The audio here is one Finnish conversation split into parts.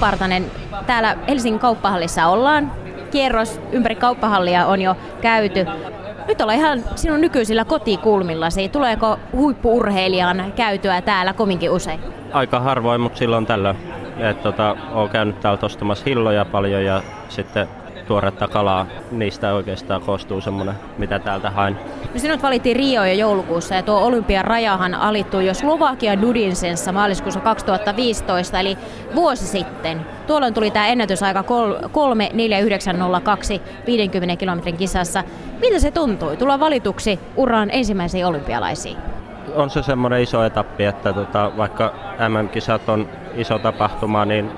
Partanen, täällä Helsingin kauppahallissa ollaan. Kierros ympäri kauppahallia on jo käyty. Nyt ollaan ihan sinun nykyisillä kotikulmillasi. Tuleeko huippuurheilijan käytyä täällä kovinkin usein? Aika harvoin, mutta silloin tällöin. Et, tota, olen käynyt täällä ostamassa hilloja paljon ja sitten tuoretta kalaa. Niistä oikeastaan koostuu semmoinen, mitä täältä hain. No sinut valittiin Rio jo joulukuussa ja tuo olympian rajahan alittui jo Slovakia Dudinsensa maaliskuussa 2015, eli vuosi sitten. Tuolloin tuli tämä ennätysaika 3.49.02 50 kilometrin kisassa. Miltä se tuntui tulla valituksi uran ensimmäisiin olympialaisiin? On se semmoinen iso etappi, että tota, vaikka MM-kisat on iso tapahtuma, niin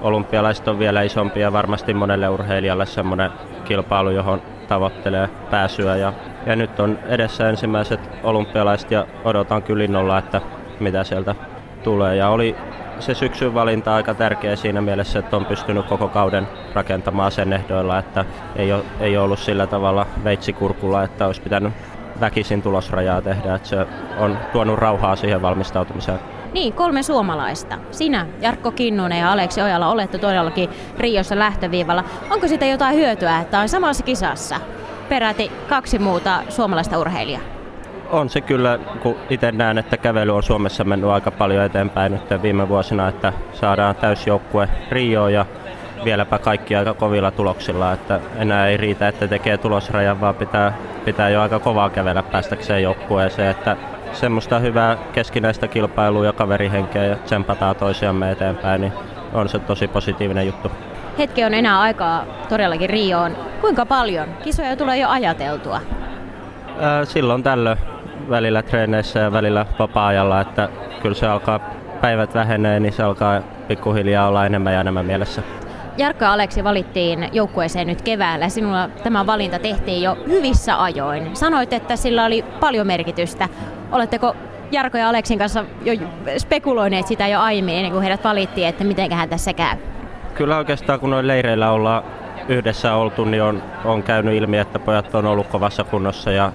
olympialaiset on vielä isompi ja varmasti monelle urheilijalle semmoinen kilpailu, johon tavoittelee pääsyä. Ja, ja nyt on edessä ensimmäiset olympialaiset ja odotan kyllä innolla, että mitä sieltä tulee. Ja oli se syksyn valinta aika tärkeä siinä mielessä, että on pystynyt koko kauden rakentamaan sen ehdoilla, että ei ole, ei ollut sillä tavalla veitsikurkulla, että olisi pitänyt väkisin tulosrajaa tehdä, että se on tuonut rauhaa siihen valmistautumiseen. Niin, kolme suomalaista. Sinä, Jarkko Kinnunen ja Aleksi Ojala olette todellakin Riossa lähtöviivalla. Onko siitä jotain hyötyä, että on samassa kisassa peräti kaksi muuta suomalaista urheilijaa? On se kyllä, kun itse näen, että kävely on Suomessa mennyt aika paljon eteenpäin nyt viime vuosina, että saadaan täysjoukkue Rioon ja vieläpä kaikki aika kovilla tuloksilla, että enää ei riitä, että tekee tulosrajan, vaan pitää, pitää jo aika kovaa kävellä päästäkseen joukkueeseen, että semmoista hyvää keskinäistä kilpailua ja kaverihenkeä ja tsempataan toisiamme eteenpäin, niin on se tosi positiivinen juttu. Hetki on enää aikaa todellakin Rioon. Kuinka paljon? Kisoja tulee jo ajateltua. Ää, silloin tällöin välillä treeneissä ja välillä vapaa-ajalla, että kyllä se alkaa, päivät vähenee, niin se alkaa pikkuhiljaa olla enemmän ja enemmän mielessä. Jarkko ja Aleksi valittiin joukkueeseen nyt keväällä. Sinulla tämä valinta tehtiin jo hyvissä ajoin. Sanoit, että sillä oli paljon merkitystä. Oletteko Jarko ja Aleksin kanssa jo spekuloineet sitä jo aiemmin, ennen kuin heidät valittiin, että mitenköhän tässä käy? Kyllä oikeastaan kun noin leireillä ollaan yhdessä oltu, niin on, on käynyt ilmi, että pojat on ollut kovassa kunnossa ja,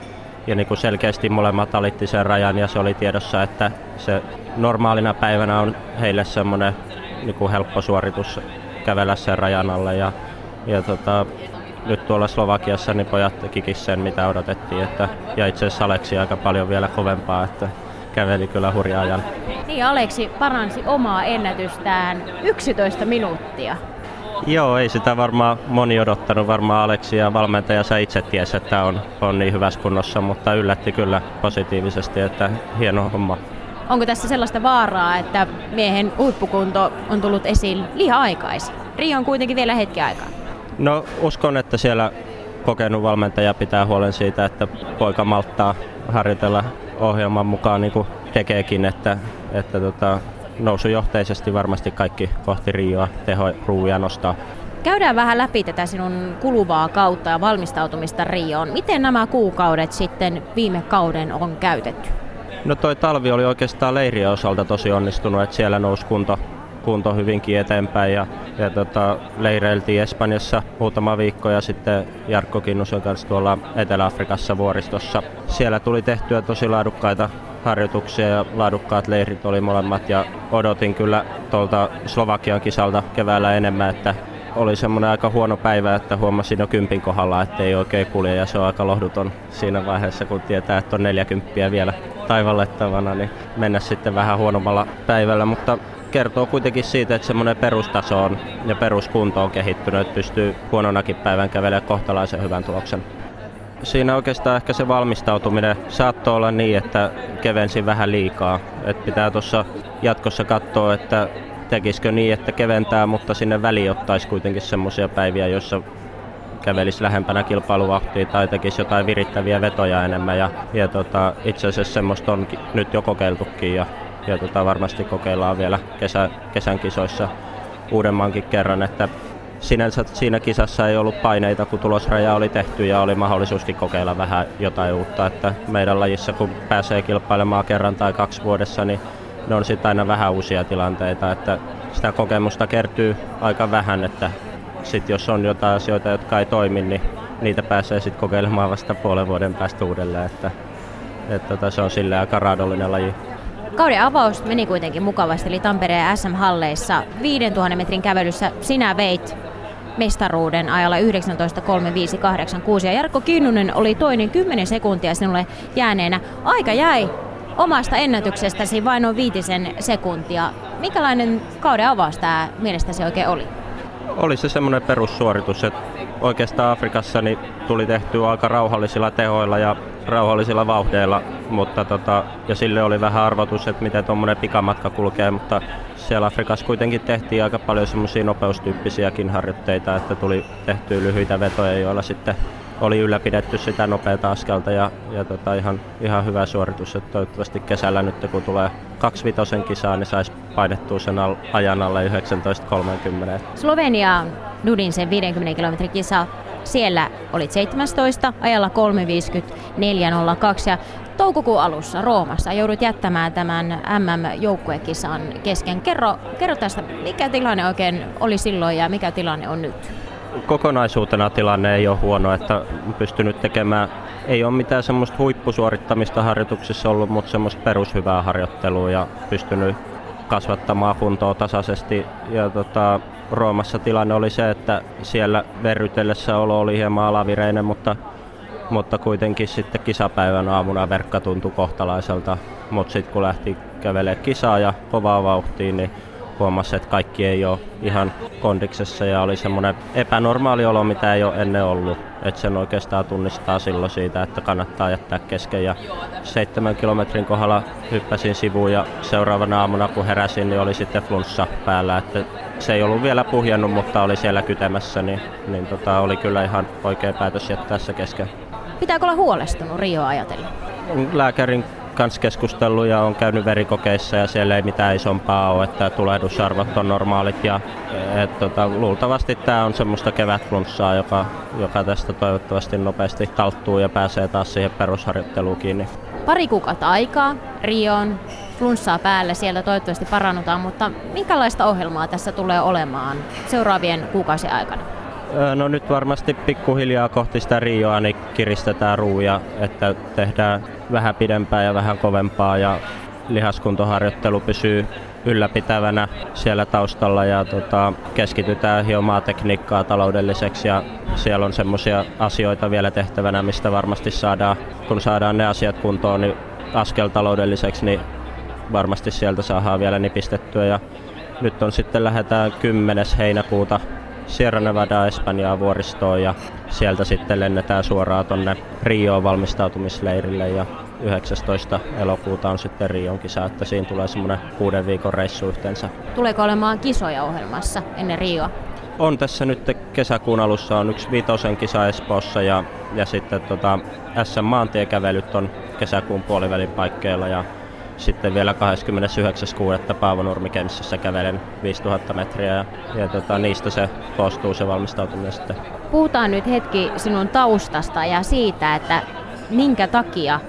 ja niin kuin selkeästi molemmat alitti sen rajan ja se oli tiedossa, että se normaalina päivänä on heille semmoinen niin kuin helppo suoritus kävellä sen rajan alle ja, ja tota, nyt tuolla Slovakiassa niin pojat tekikin sen, mitä odotettiin. Että, ja itse asiassa Aleksi aika paljon vielä kovempaa, että käveli kyllä hurjaa ajan. Niin, Aleksi paransi omaa ennätystään 11 minuuttia. Joo, ei sitä varmaan moni odottanut. Varmaan Aleksi ja valmentajansa itse tiesi, että on, on niin hyvässä kunnossa, mutta yllätti kyllä positiivisesti, että hieno homma. Onko tässä sellaista vaaraa, että miehen huippukunto on tullut esiin liian aikaisin? Rio on kuitenkin vielä hetki aikaa. No uskon, että siellä kokenut valmentaja pitää huolen siitä, että poika malttaa harjoitella ohjelman mukaan niin kuin tekeekin, että, että tota, nousujohteisesti varmasti kaikki kohti Rioa teho ruuia nostaa. Käydään vähän läpi tätä sinun kuluvaa kautta ja valmistautumista Rioon. Miten nämä kuukaudet sitten viime kauden on käytetty? No toi talvi oli oikeastaan leirien osalta tosi onnistunut, että siellä nousi kunto kunto hyvinkin eteenpäin ja, ja tota, leireiltiin Espanjassa muutama viikko ja sitten Jarkko Kinnusen kanssa tuolla Etelä-Afrikassa vuoristossa. Siellä tuli tehtyä tosi laadukkaita harjoituksia ja laadukkaat leirit oli molemmat ja odotin kyllä tuolta Slovakian kisalta keväällä enemmän, että oli semmoinen aika huono päivä, että huomasin jo kympin kohdalla, että ei oikein kulje ja se on aika lohduton siinä vaiheessa, kun tietää, että on 40 vielä taivallettavana, niin mennä sitten vähän huonommalla päivällä, mutta kertoo kuitenkin siitä, että semmoinen perustaso on ja peruskunto on kehittynyt, että pystyy huononakin päivän kävelemään kohtalaisen hyvän tuloksen. Siinä oikeastaan ehkä se valmistautuminen saattoi olla niin, että kevensin vähän liikaa. Että pitää tuossa jatkossa katsoa, että tekisikö niin, että keventää, mutta sinne väliin ottaisi kuitenkin semmoisia päiviä, joissa kävelisi lähempänä kilpailuvahtia tai tekisi jotain virittäviä vetoja enemmän. Ja, ja tota, itse asiassa semmoista on nyt jo kokeiltukin ja ja tota, varmasti kokeillaan vielä kesä, kesän kisoissa uudemmankin kerran, että sinänsä siinä kisassa ei ollut paineita, kun tulosraja oli tehty ja oli mahdollisuuskin kokeilla vähän jotain uutta, että meidän lajissa kun pääsee kilpailemaan kerran tai kaksi vuodessa, niin ne on sitten aina vähän uusia tilanteita, että sitä kokemusta kertyy aika vähän, että sitten jos on jotain asioita, jotka ei toimi, niin niitä pääsee sitten kokeilemaan vasta puolen vuoden päästä uudelleen, että, että tota, se on silleen aika raadollinen laji. Kauden avaus meni kuitenkin mukavasti, eli Tampereen SM-halleissa 5000 metrin kävelyssä sinä veit mestaruuden ajalla 19.3586 ja Jarkko Kinnunen oli toinen 10 sekuntia sinulle jääneenä. Aika jäi omasta ennätyksestäsi vain noin viitisen sekuntia. Minkälainen kauden avaus tämä mielestäsi oikein oli? Oli se semmoinen perussuoritus, että oikeastaan Afrikassa niin tuli tehtyä aika rauhallisilla tehoilla ja rauhallisilla vauhdeilla, mutta tota, ja sille oli vähän arvotus, että miten tuommoinen pikamatka kulkee, mutta siellä Afrikassa kuitenkin tehtiin aika paljon semmoisia nopeustyyppisiäkin harjoitteita, että tuli tehtyä lyhyitä vetoja, joilla sitten oli ylläpidetty sitä nopeata askelta ja, ja tota, ihan, ihan hyvä suoritus, että toivottavasti kesällä nyt kun tulee kaksi vitosen kisaa, niin saisi painettua sen al- ajan alle 19.30. Slovenia Nudin sen 50 kilometrin kisa siellä olit 17, ajalla 3.54.02 ja toukokuun alussa Roomassa joudut jättämään tämän MM-joukkuekisan kesken. Kerro, kerro tästä, mikä tilanne oikein oli silloin ja mikä tilanne on nyt? Kokonaisuutena tilanne ei ole huono, että pystynyt tekemään, ei ole mitään semmoista huippusuorittamista harjoituksissa ollut, mutta semmoista perushyvää harjoittelua ja pystynyt kasvattamaan kuntoa tasaisesti. Ja tota, Roomassa tilanne oli se, että siellä verrytellessä olo oli hieman alavireinen, mutta, mutta kuitenkin sitten kisapäivän aamuna verkka tuntui kohtalaiselta. Mutta sitten kun lähti kävelemään kisaa ja kovaa vauhtiin, niin huomasi, että kaikki ei ole ihan kondiksessa ja oli semmoinen epänormaali olo, mitä ei ole ennen ollut. Että sen oikeastaan tunnistaa silloin siitä, että kannattaa jättää kesken. Ja seitsemän kilometrin kohdalla hyppäsin sivuun ja seuraavana aamuna kun heräsin, niin oli sitten flunssa päällä. Että se ei ollut vielä puhjennut, mutta oli siellä kytemässä, niin, niin tota, oli kyllä ihan oikea päätös jättää se kesken. Pitääkö olla huolestunut Rio ajatella? Lääkärin kanssa keskustellut ja on käynyt verikokeissa ja siellä ei mitään isompaa ole, että tulehdusarvot on normaalit ja et, tota, luultavasti tämä on semmoista kevätflunssaa, joka, joka tästä toivottavasti nopeasti talttuu ja pääsee taas siihen perusharjoitteluun kiinni. Pari kuukautta aikaa Rioon, flunssaa päällä, sieltä toivottavasti parannutaan, mutta minkälaista ohjelmaa tässä tulee olemaan seuraavien kuukausien aikana? No nyt varmasti pikkuhiljaa kohti sitä Rioa niin kiristetään ruuja, että tehdään vähän pidempää ja vähän kovempaa ja lihaskuntoharjoittelu pysyy ylläpitävänä siellä taustalla ja tota, keskitytään hiomaa tekniikkaa taloudelliseksi ja siellä on semmoisia asioita vielä tehtävänä, mistä varmasti saadaan, kun saadaan ne asiat kuntoon, niin askel taloudelliseksi, niin varmasti sieltä saadaan vielä nipistettyä ja nyt on sitten lähdetään 10. heinäkuuta Sierra Nevada Espanjaa vuoristoon ja sieltä sitten lennetään suoraan tonne Rioon valmistautumisleirille ja 19. elokuuta on sitten Rion kisa, että siinä tulee semmoinen kuuden viikon reissu yhteensä. Tuleeko olemaan kisoja ohjelmassa ennen Rioa? On tässä nyt kesäkuun alussa on yksi viitosen kisa Espoossa ja, ja sitten tota, SM-maantiekävelyt on kesäkuun puolivälin paikkeilla ja sitten vielä 29.6. Paavo Nurmikemissassa kävelen 5000 metriä ja, ja tota, niistä se koostuu se valmistautuminen sitten. Puhutaan nyt hetki sinun taustasta ja siitä, että minkä takia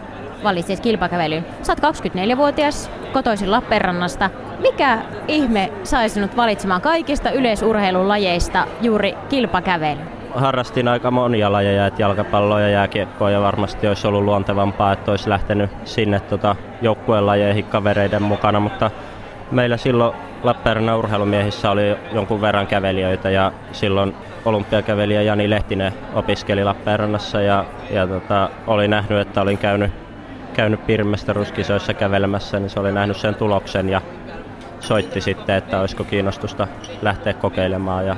valitsit kilpakävelyn. Sä oot 24-vuotias, kotoisin Lappeenrannasta. Mikä ihme sai sinut valitsemaan kaikista yleisurheilun lajeista juuri kilpakävelyn? Harrastin aika monia lajeja, että jalkapalloa ja jääkiekkoa ja varmasti olisi ollut luontevampaa, että olisi lähtenyt sinne tota, joukkueen lajeihin kavereiden mukana, mutta meillä silloin Lappeenrannan urheilumiehissä oli jonkun verran kävelijöitä ja silloin olympiakävelijä Jani Lehtinen opiskeli Lappeenrannassa ja, ja tota, oli nähnyt, että olin käynyt, käynyt piirimestaruuskisoissa kävelemässä, niin se oli nähnyt sen tuloksen ja soitti sitten, että olisiko kiinnostusta lähteä kokeilemaan ja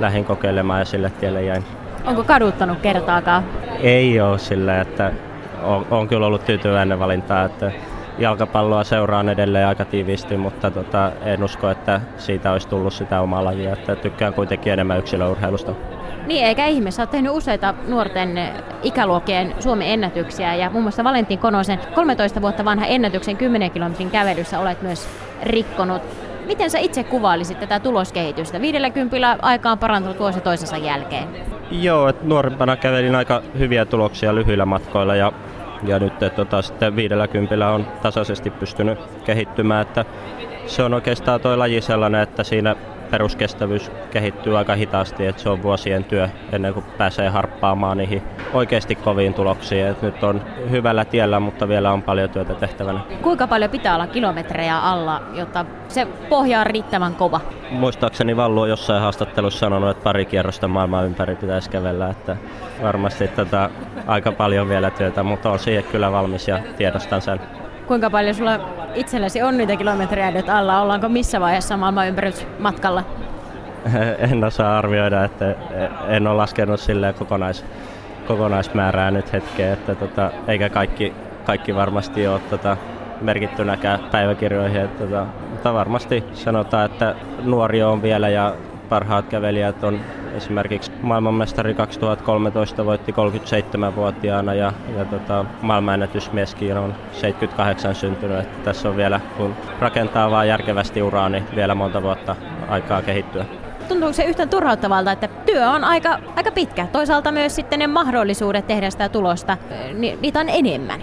lähdin kokeilemaan ja sille tielle jäin. Onko kaduttanut kertaakaan? Ei ole sillä, että on, on kyllä ollut tyytyväinen valintaa, että jalkapalloa seuraan edelleen aika tiiviisti, mutta tota, en usko, että siitä olisi tullut sitä omaa lajia, että tykkään kuitenkin enemmän yksilöurheilusta. Niin, eikä ihme. Sä oot tehnyt useita nuorten ikäluokkien Suomen ennätyksiä ja muun muassa Valentin Konosen 13 vuotta vanha ennätyksen 10 kilometrin kävelyssä olet myös rikkonut. Miten sä itse kuvailisit tätä tuloskehitystä? 50 aika on parantunut vuosi toisensa jälkeen. Joo, että nuorempana kävelin aika hyviä tuloksia lyhyillä matkoilla ja, ja nyt että, tota, sitten 50 on tasaisesti pystynyt kehittymään. Että se on oikeastaan tuo laji sellainen, että siinä peruskestävyys kehittyy aika hitaasti, että se on vuosien työ ennen kuin pääsee harppaamaan niihin oikeasti koviin tuloksiin. Et nyt on hyvällä tiellä, mutta vielä on paljon työtä tehtävänä. Kuinka paljon pitää olla kilometrejä alla, jotta se pohja on riittävän kova? Muistaakseni Vallu on jossain haastattelussa sanonut, että pari kierrosta maailman ympäri pitäisi kävellä, että varmasti tätä aika paljon vielä työtä, mutta on siihen kyllä valmis ja tiedostan sen. Kuinka paljon sulla itselläsi on niitä kilometrejä nyt alla? Ollaanko missä vaiheessa maailman ympärysmatkalla? En osaa arvioida, että en ole laskenut silleen kokonais, kokonaismäärää nyt hetkeen, että tota, eikä kaikki, kaikki varmasti ole tota, merkittynäkään päiväkirjoihin. Että, tota, mutta varmasti sanotaan, että nuori on vielä ja parhaat kävelijät on esimerkiksi maailmanmestari 2013 voitti 37-vuotiaana ja, ja tota, maailmanennätysmieskin on 78 syntynyt. Että tässä on vielä, kun rakentaa vaan järkevästi uraa, niin vielä monta vuotta aikaa kehittyä tuntuuko se yhtään turhauttavalta, että työ on aika, aika pitkä. Toisaalta myös sitten ne mahdollisuudet tehdä sitä tulosta, niin niitä on enemmän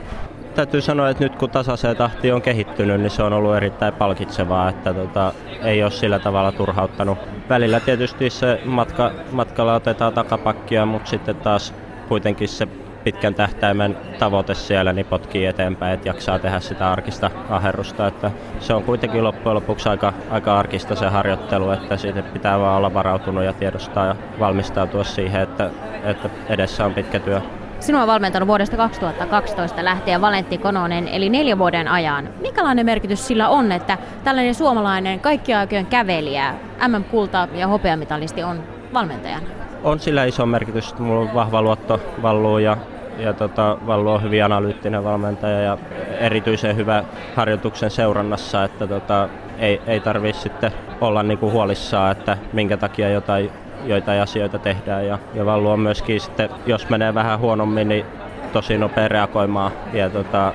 täytyy sanoa, että nyt kun tasaiseen tahti on kehittynyt, niin se on ollut erittäin palkitsevaa, että tota, ei ole sillä tavalla turhauttanut. Välillä tietysti se matka, matkalla otetaan takapakkia, mutta sitten taas kuitenkin se pitkän tähtäimen tavoite siellä niin potkii eteenpäin, että jaksaa tehdä sitä arkista aherrusta. Että se on kuitenkin loppujen lopuksi aika, aika arkista se harjoittelu, että siitä pitää vaan olla varautunut ja tiedostaa ja valmistautua siihen, että, että edessä on pitkä työ. Sinua on valmentanut vuodesta 2012 lähtien Valentti Kononen, eli neljä vuoden ajan. Minkälainen merkitys sillä on, että tällainen suomalainen kaikkiaikojen kävelijä, MM-kulta- ja hopeamitalisti on valmentajana? On sillä iso merkitys. Mulla on vahva luotto Valluun ja, ja tota, Vallu on hyvin analyyttinen valmentaja ja erityisen hyvä harjoituksen seurannassa, että tota, ei, ei tarvitse sitten olla niinku huolissaan, että minkä takia jotain joita asioita tehdään. Ja, ja Vallu on myöskin sitten, jos menee vähän huonommin, niin tosi nopea reagoimaan ja tota,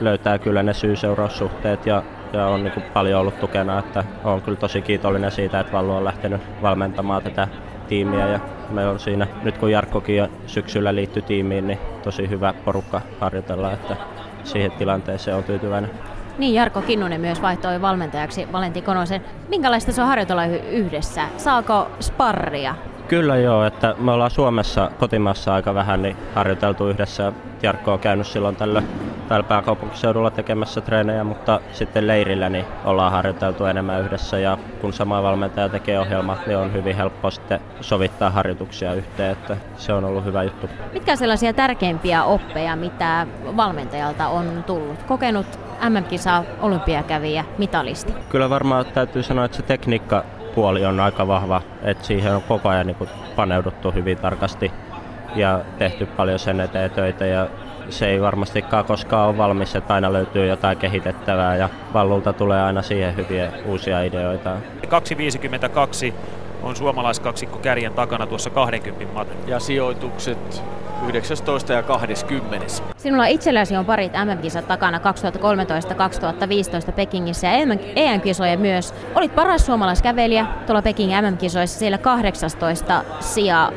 löytää kyllä ne syy-seuraussuhteet ja, ja on niin paljon ollut tukena, että on kyllä tosi kiitollinen siitä, että Vallu on lähtenyt valmentamaan tätä tiimiä ja me on siinä, nyt kun Jarkkokin syksyllä liittyi tiimiin, niin tosi hyvä porukka harjoitella, että siihen tilanteeseen on tyytyväinen. Niin, Jarkko Kinnunen myös vaihtoi valmentajaksi Valentin Konosen. Minkälaista se on harjoitella yhdessä? Saako sparria? Kyllä joo, että me ollaan Suomessa kotimassa aika vähän niin harjoiteltu yhdessä. Jarkko on käynyt silloin tällä, täällä pääkaupunkiseudulla tekemässä treenejä, mutta sitten leirillä niin ollaan harjoiteltu enemmän yhdessä ja kun sama valmentaja tekee ohjelmat, niin on hyvin helppo sitten sovittaa harjoituksia yhteen, että se on ollut hyvä juttu. Mitkä sellaisia tärkeimpiä oppeja, mitä valmentajalta on tullut? Kokenut MM-kisa olympiakävijä, mitalisti? Kyllä varmaan täytyy sanoa, että se tekniikka puoli on aika vahva, että siihen on koko ajan niin paneuduttu hyvin tarkasti ja tehty paljon sen eteen töitä ja se ei varmastikaan koskaan ole valmis, että aina löytyy jotain kehitettävää ja Vallulta tulee aina siihen hyviä uusia ideoita. 252 on suomalaiskaksikko kärjen takana tuossa 20 mat. Ja sijoitukset 19 ja 20. Sinulla itselläsi on parit MM-kisat takana 2013-2015 Pekingissä ja EM-kisoja myös. Olit paras suomalaiskävelijä tuolla Pekingin MM-kisoissa siellä 18 sija.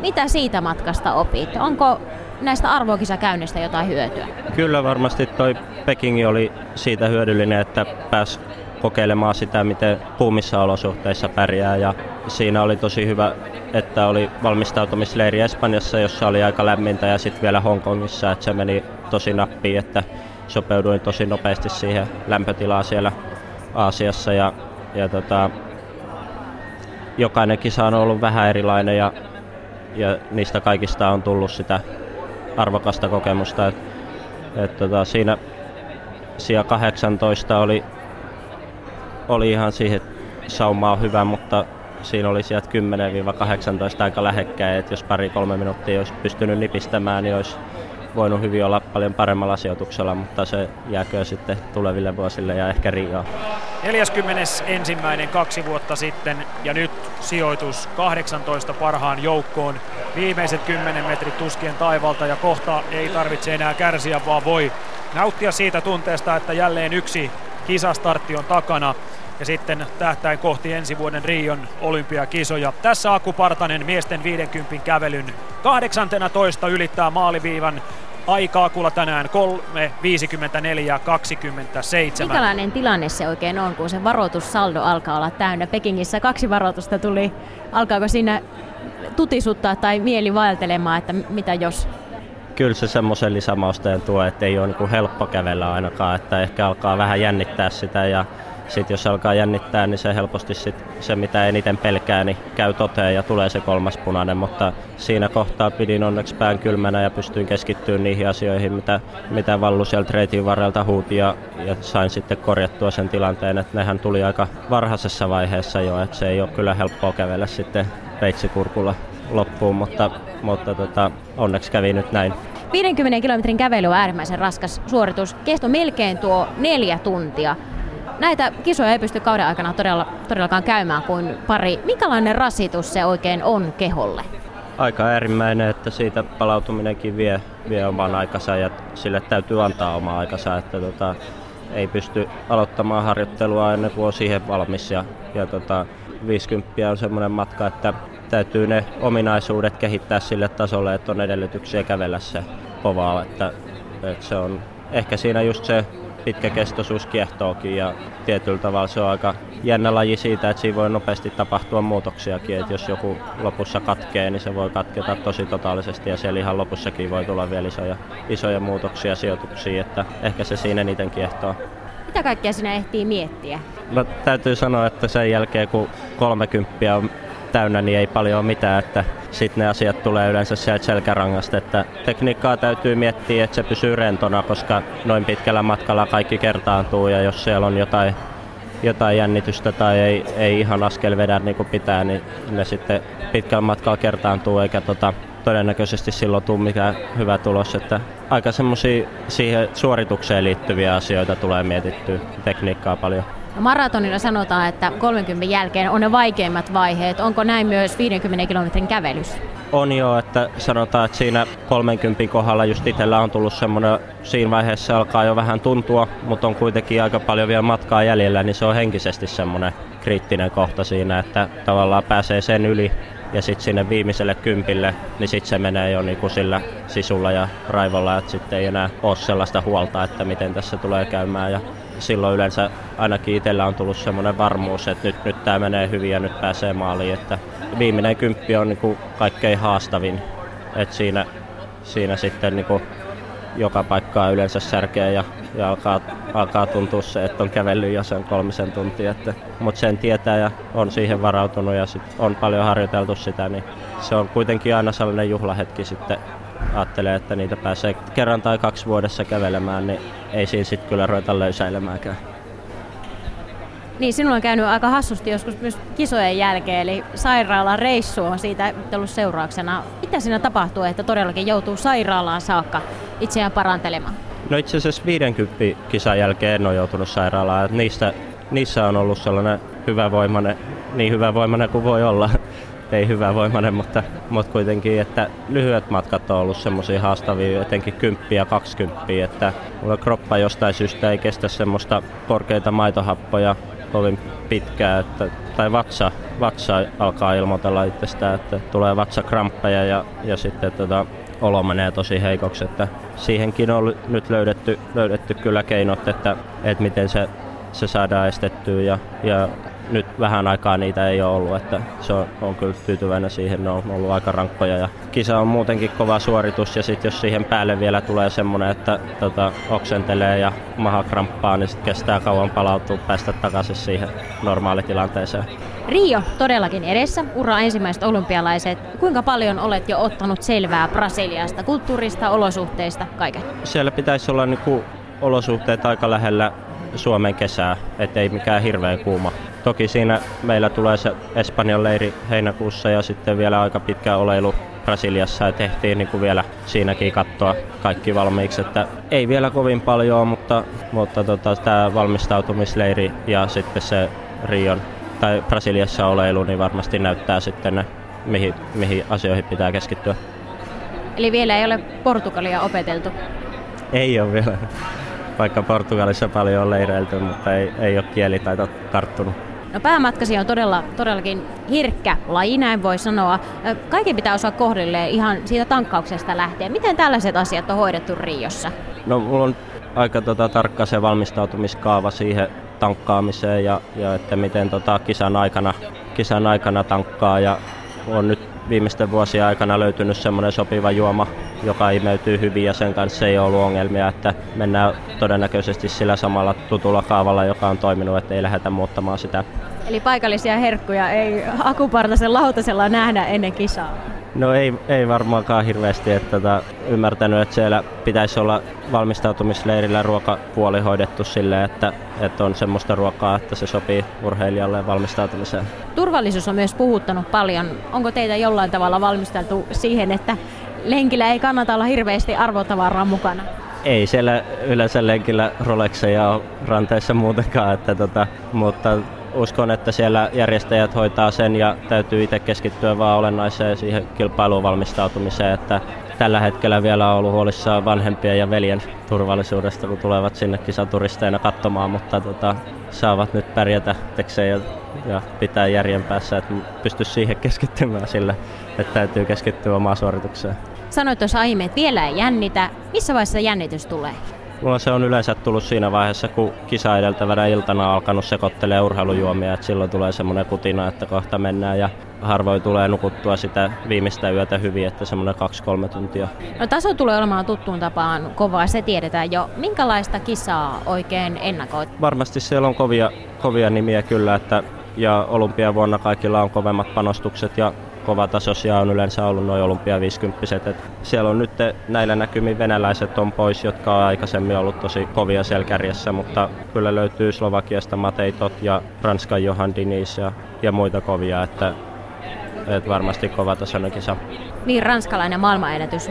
Mitä siitä matkasta opit? Onko näistä arvokisakäynnistä jotain hyötyä? Kyllä varmasti toi Pekingi oli siitä hyödyllinen, että pääsi kokeilemaan sitä, miten kuumissa olosuhteissa pärjää. Ja siinä oli tosi hyvä, että oli valmistautumisleiri Espanjassa, jossa oli aika lämmintä ja sitten vielä Hongkongissa, että se meni tosi nappiin, että sopeuduin tosi nopeasti siihen lämpötilaan siellä Aasiassa ja, ja tota, jokainen kisa on ollut vähän erilainen ja, ja niistä kaikista on tullut sitä arvokasta kokemusta. Et, et tota, siinä sija 18 oli oli ihan siihen saumaan hyvä, mutta siinä oli sieltä 10-18 aika lähekkäin, että jos pari-kolme minuuttia olisi pystynyt nipistämään, niin olisi voinut hyvin olla paljon paremmalla sijoituksella, mutta se jääkö sitten tuleville vuosille ja ehkä Rioon. 41. kaksi vuotta sitten ja nyt sijoitus 18 parhaan joukkoon. Viimeiset 10 metrit tuskien taivalta ja kohta ei tarvitse enää kärsiä, vaan voi nauttia siitä tunteesta, että jälleen yksi kisastartti on takana ja sitten tähtäin kohti ensi vuoden Rion olympiakisoja. Tässä Aku Partanen miesten 50 kävelyn 18 ylittää maaliviivan aikaa kuulla tänään 3, 54, 27. Minkälainen tilanne se oikein on, kun se varoitussaldo alkaa olla täynnä? Pekingissä kaksi varoitusta tuli. Alkaako siinä tutisuttaa tai mieli vaeltelemaan, että mitä jos? Kyllä se semmoisen lisämausteen tuo, että ei ole niin helppo kävellä ainakaan, että ehkä alkaa vähän jännittää sitä ja sitten jos alkaa jännittää, niin se helposti sit se, mitä eniten pelkää, niin käy toteen ja tulee se kolmas punainen, mutta siinä kohtaa pidin onneksi pään kylmänä ja pystyin keskittymään niihin asioihin, mitä, mitä Vallu sieltä reitin varrelta huuti ja, ja sain sitten korjattua sen tilanteen, että nehän tuli aika varhaisessa vaiheessa jo, että se ei ole kyllä helppoa kävellä sitten reitsikurkulla loppuun, mutta, mutta tota, onneksi kävi nyt näin. 50 kilometrin kävely on äärimmäisen raskas suoritus. Kesto melkein tuo neljä tuntia näitä kisoja ei pysty kauden aikana todella, todellakaan käymään kuin pari. Minkälainen rasitus se oikein on keholle? Aika äärimmäinen, että siitä palautuminenkin vie, vie oman aikansa ja sille täytyy antaa oma aikansa, että tota, ei pysty aloittamaan harjoittelua ennen kuin on siihen valmis. Ja, ja tota, 50 on semmoinen matka, että täytyy ne ominaisuudet kehittää sille tasolle, että on edellytyksiä kävellä se povaa. Että, että se on ehkä siinä just se pitkäkestoisuus kiehtookin ja tietyllä tavalla se on aika jännä laji siitä, että siinä voi nopeasti tapahtua muutoksiakin, että jos joku lopussa katkee, niin se voi katketa tosi totaalisesti ja siellä ihan lopussakin voi tulla vielä isoja, isoja muutoksia sijoituksia, että ehkä se siinä eniten kiehtoo. Mitä kaikkea sinä ehtii miettiä? No, täytyy sanoa, että sen jälkeen kun 30 on täynnä, niin ei paljon mitään, että sitten ne asiat tulee yleensä sieltä selkärangasta, että tekniikkaa täytyy miettiä, että se pysyy rentona, koska noin pitkällä matkalla kaikki kertaantuu ja jos siellä on jotain, jotain jännitystä tai ei, ei ihan askel vedä niin kuin pitää, niin ne sitten pitkällä matkalla kertaantuu eikä tota, todennäköisesti silloin tule mikään hyvä tulos, että aika semmoisia siihen suoritukseen liittyviä asioita tulee mietittyä, tekniikkaa paljon. Maratonilla sanotaan, että 30 jälkeen on ne vaikeimmat vaiheet. Onko näin myös 50 kilometrin kävelys? On jo, että sanotaan, että siinä 30 kohdalla just itsellä on tullut semmoinen, siinä vaiheessa alkaa jo vähän tuntua, mutta on kuitenkin aika paljon vielä matkaa jäljellä, niin se on henkisesti semmoinen kriittinen kohta siinä, että tavallaan pääsee sen yli ja sitten sinne viimeiselle kympille, niin sitten se menee jo niinku sillä sisulla ja raivolla, että sitten ei enää ole sellaista huolta, että miten tässä tulee käymään. Ja silloin yleensä ainakin itsellä on tullut semmoinen varmuus, että nyt, nyt tämä menee hyvin ja nyt pääsee maaliin. Että viimeinen kymppi on niinku kaikkein haastavin, että siinä, siinä sitten niinku joka paikkaa yleensä särkeä ja, ja alkaa, alkaa tuntua se, että on kävellyt jo sen kolmisen tuntia. Mutta sen tietää ja on siihen varautunut ja sit on paljon harjoiteltu sitä, niin se on kuitenkin aina sellainen juhlahetki sitten ajattelee, että niitä pääsee kerran tai kaksi vuodessa kävelemään, niin ei siinä sitten kyllä ruveta löysäilemäänkään. Niin, sinulla on käynyt aika hassusti joskus myös kisojen jälkeen, eli sairaalan reissu on siitä ollut seurauksena. Mitä siinä tapahtuu, että todellakin joutuu sairaalaan saakka itseään parantelemaan? No itse asiassa 50 kisan jälkeen en ole joutunut sairaalaan. Niistä, niissä on ollut sellainen hyvävoimainen, niin hyvävoimainen kuin voi olla ei hyvävoimainen, mutta, mutta kuitenkin, että lyhyet matkat on ollut semmoisia haastavia, etenkin 10 ja 20, että mulla kroppa jostain syystä ei kestä semmoista korkeita maitohappoja kovin pitkään, että, tai vatsa, vatsa alkaa ilmoitella itsestään, että tulee vatsakramppeja ja, ja sitten tota, olo menee tosi heikoksi, että siihenkin on nyt löydetty, löydetty kyllä keinot, että, että miten se, se saadaan estettyä ja, ja nyt vähän aikaa niitä ei ole ollut, että se on, on kyllä tyytyväinen siihen, ne on ollut aika rankkoja ja kisa on muutenkin kova suoritus ja sitten jos siihen päälle vielä tulee semmoinen, että tota, oksentelee ja maha kramppaa, niin sitten kestää kauan palautua päästä takaisin siihen normaalitilanteeseen. Rio todellakin edessä, ura ensimmäiset olympialaiset. Kuinka paljon olet jo ottanut selvää Brasiliasta, kulttuurista, olosuhteista, kaiken? Siellä pitäisi olla niinku olosuhteet aika lähellä Suomen kesää, ettei mikään hirveän kuuma. Toki siinä meillä tulee se Espanjan leiri heinäkuussa ja sitten vielä aika pitkä oleilu Brasiliassa ja tehtiin niin kuin vielä siinäkin katsoa kaikki valmiiksi. Että ei vielä kovin paljon, mutta, mutta tota, tämä valmistautumisleiri ja sitten se Rion tai Brasiliassa oleilu niin varmasti näyttää sitten ne, mihin, mihin asioihin pitää keskittyä. Eli vielä ei ole Portugalia opeteltu? Ei ole vielä vaikka Portugalissa paljon on leireilty, mutta ei, ei ole kielitaito karttunut. No päämatkasi on todella, todellakin hirkkä laji, näin voi sanoa. Kaiken pitää osaa kohdilleen ihan siitä tankkauksesta lähtien. Miten tällaiset asiat on hoidettu Riossa? No mulla on aika tota, tarkka se valmistautumiskaava siihen tankkaamiseen ja, ja että miten tota, kisan, aikana, kisan aikana tankkaa ja on nyt viimeisten vuosien aikana löytynyt semmoinen sopiva juoma, joka imeytyy hyvin ja sen kanssa ei ollut ongelmia, että mennään todennäköisesti sillä samalla tutulla kaavalla, joka on toiminut, että ei lähdetä muuttamaan sitä. Eli paikallisia herkkuja ei akupartaisen lautasella nähdä ennen kisaa? No ei, ei varmaankaan hirveästi, että tota, ymmärtänyt, että siellä pitäisi olla valmistautumisleirillä ruokapuoli hoidettu silleen, että, että on semmoista ruokaa, että se sopii urheilijalle valmistautumiseen. Turvallisuus on myös puhuttanut paljon. Onko teitä jollain tavalla valmisteltu siihen, että lenkillä ei kannata olla hirveästi arvotavaraa mukana? Ei siellä yleensä lenkillä Rolexeja ole ranteissa muutenkaan, että tota, mutta uskon, että siellä järjestäjät hoitaa sen ja täytyy itse keskittyä vaan olennaiseen siihen kilpailuun valmistautumiseen, että tällä hetkellä vielä on ollut huolissaan vanhempien ja veljen turvallisuudesta, kun tulevat sinne kisaturisteina katsomaan, mutta tota, saavat nyt pärjätä tekseen ja, ja pitää järjen päässä, että pysty siihen keskittymään sillä, että täytyy keskittyä omaan suoritukseen. Sanoit tuossa aiemmin, että vielä ei jännitä. Missä vaiheessa jännitys tulee? Mulla se on yleensä tullut siinä vaiheessa, kun kisa edeltävänä iltana on alkanut sekoittelee urheilujuomia, että silloin tulee semmoinen kutina, että kohta mennään ja harvoin tulee nukuttua sitä viimeistä yötä hyvin, että semmoinen kaksi-kolme tuntia. No taso tulee olemaan tuttuun tapaan kovaa, se tiedetään jo. Minkälaista kisaa oikein ennakoit? Varmasti siellä on kovia, kovia nimiä kyllä, että ja olympiavuonna kaikilla on kovemmat panostukset ja kovatasoisia on yleensä ollut noin olympia 50 Siellä on nyt näillä näkymin venäläiset on pois, jotka on aikaisemmin ollut tosi kovia siellä kärjessä, mutta kyllä löytyy Slovakiasta Mateitot ja Ranskan Johan Dinis ja, ja muita kovia, että, että varmasti kovatasoinen kisa. Niin, ranskalainen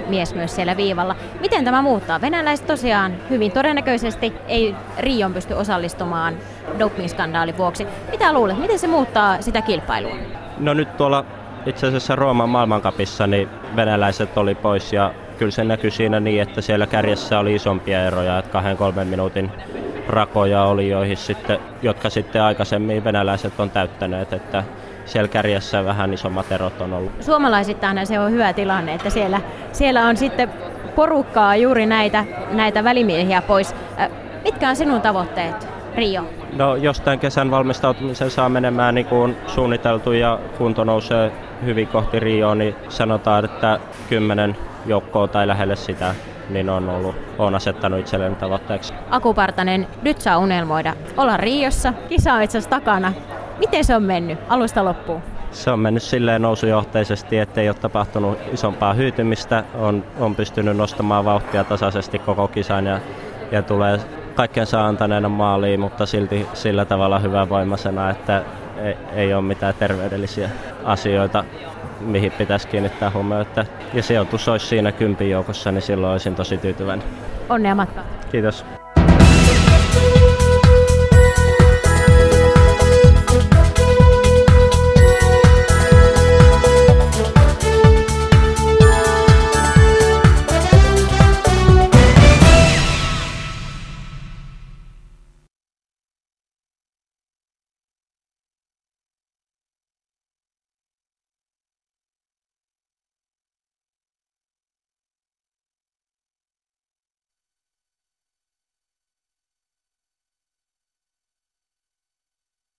mies myös siellä viivalla. Miten tämä muuttaa? Venäläiset tosiaan hyvin todennäköisesti ei Rion pysty osallistumaan doping-skandaalin vuoksi. Mitä luulet, miten se muuttaa sitä kilpailua? No nyt tuolla itse asiassa Rooman maailmankapissa niin venäläiset oli pois ja kyllä se näkyi siinä niin, että siellä kärjessä oli isompia eroja, että kahden kolmen minuutin rakoja oli, joihin sitten, jotka sitten aikaisemmin venäläiset on täyttäneet, että siellä kärjessä vähän isommat erot on ollut. Suomalaisittain se on hyvä tilanne, että siellä, siellä on sitten porukkaa juuri näitä, näitä välimiehiä pois. Mitkä on sinun tavoitteet, Rio? No, jos tämän kesän valmistautumisen saa menemään niin kuin suunniteltu ja kunto nousee hyvin kohti Rioa, niin sanotaan, että kymmenen joukkoa tai lähelle sitä niin on, ollut, on asettanut itselleni tavoitteeksi. Aku Partanen, nyt saa unelmoida. Olla Riossa, kisa on itse takana. Miten se on mennyt alusta loppuun? Se on mennyt silleen nousujohteisesti, ettei ole tapahtunut isompaa hyytymistä. On, on pystynyt nostamaan vauhtia tasaisesti koko kisan ja, ja tulee kaikkensa antaneena maaliin, mutta silti sillä tavalla hyvävoimaisena, että ei, ei ole mitään terveydellisiä asioita, mihin pitäisi kiinnittää huomiota. Ja sijoitus olisi siinä kympin joukossa, niin silloin olisin tosi tyytyväinen. Onnea matka. Kiitos.